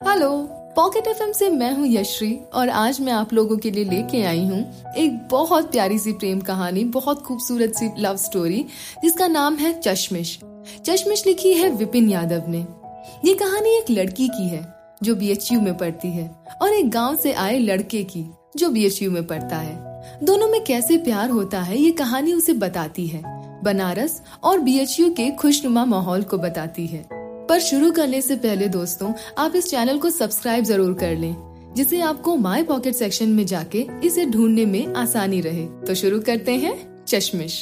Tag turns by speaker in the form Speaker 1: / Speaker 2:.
Speaker 1: Hello, pocket FM से मैं हूँ यश्री और आज मैं आप लोगों के लिए लेके आई हूँ एक बहुत प्यारी सी प्रेम कहानी, बहुत खूबसूरत सी लव स्टोरी जिसका नाम है चश्मिश। चश्मिश लिखी है विपिन यादव ने। ये कहानी एक लड़की की है, जो बीएचयू में पढ़ती है, और एक गाँव से आए लड़के की, जो बीएचयू में पढ़ता है। दोनों में कैसे प्यार होता है, ये कहानी उसे बताती है। बनारस और बीएचयू के खुशनुमा माहौल को बताती है। पर शुरू करने से पहले दोस्तों, आप इस चैनल को सब्सक्राइब ज़रूर कर लें जिसे आपको माई पॉकेट सेक्शन में जाके इसे ढूँढने में आसानी रहे। तो शुरू करते हैं चश्मिश।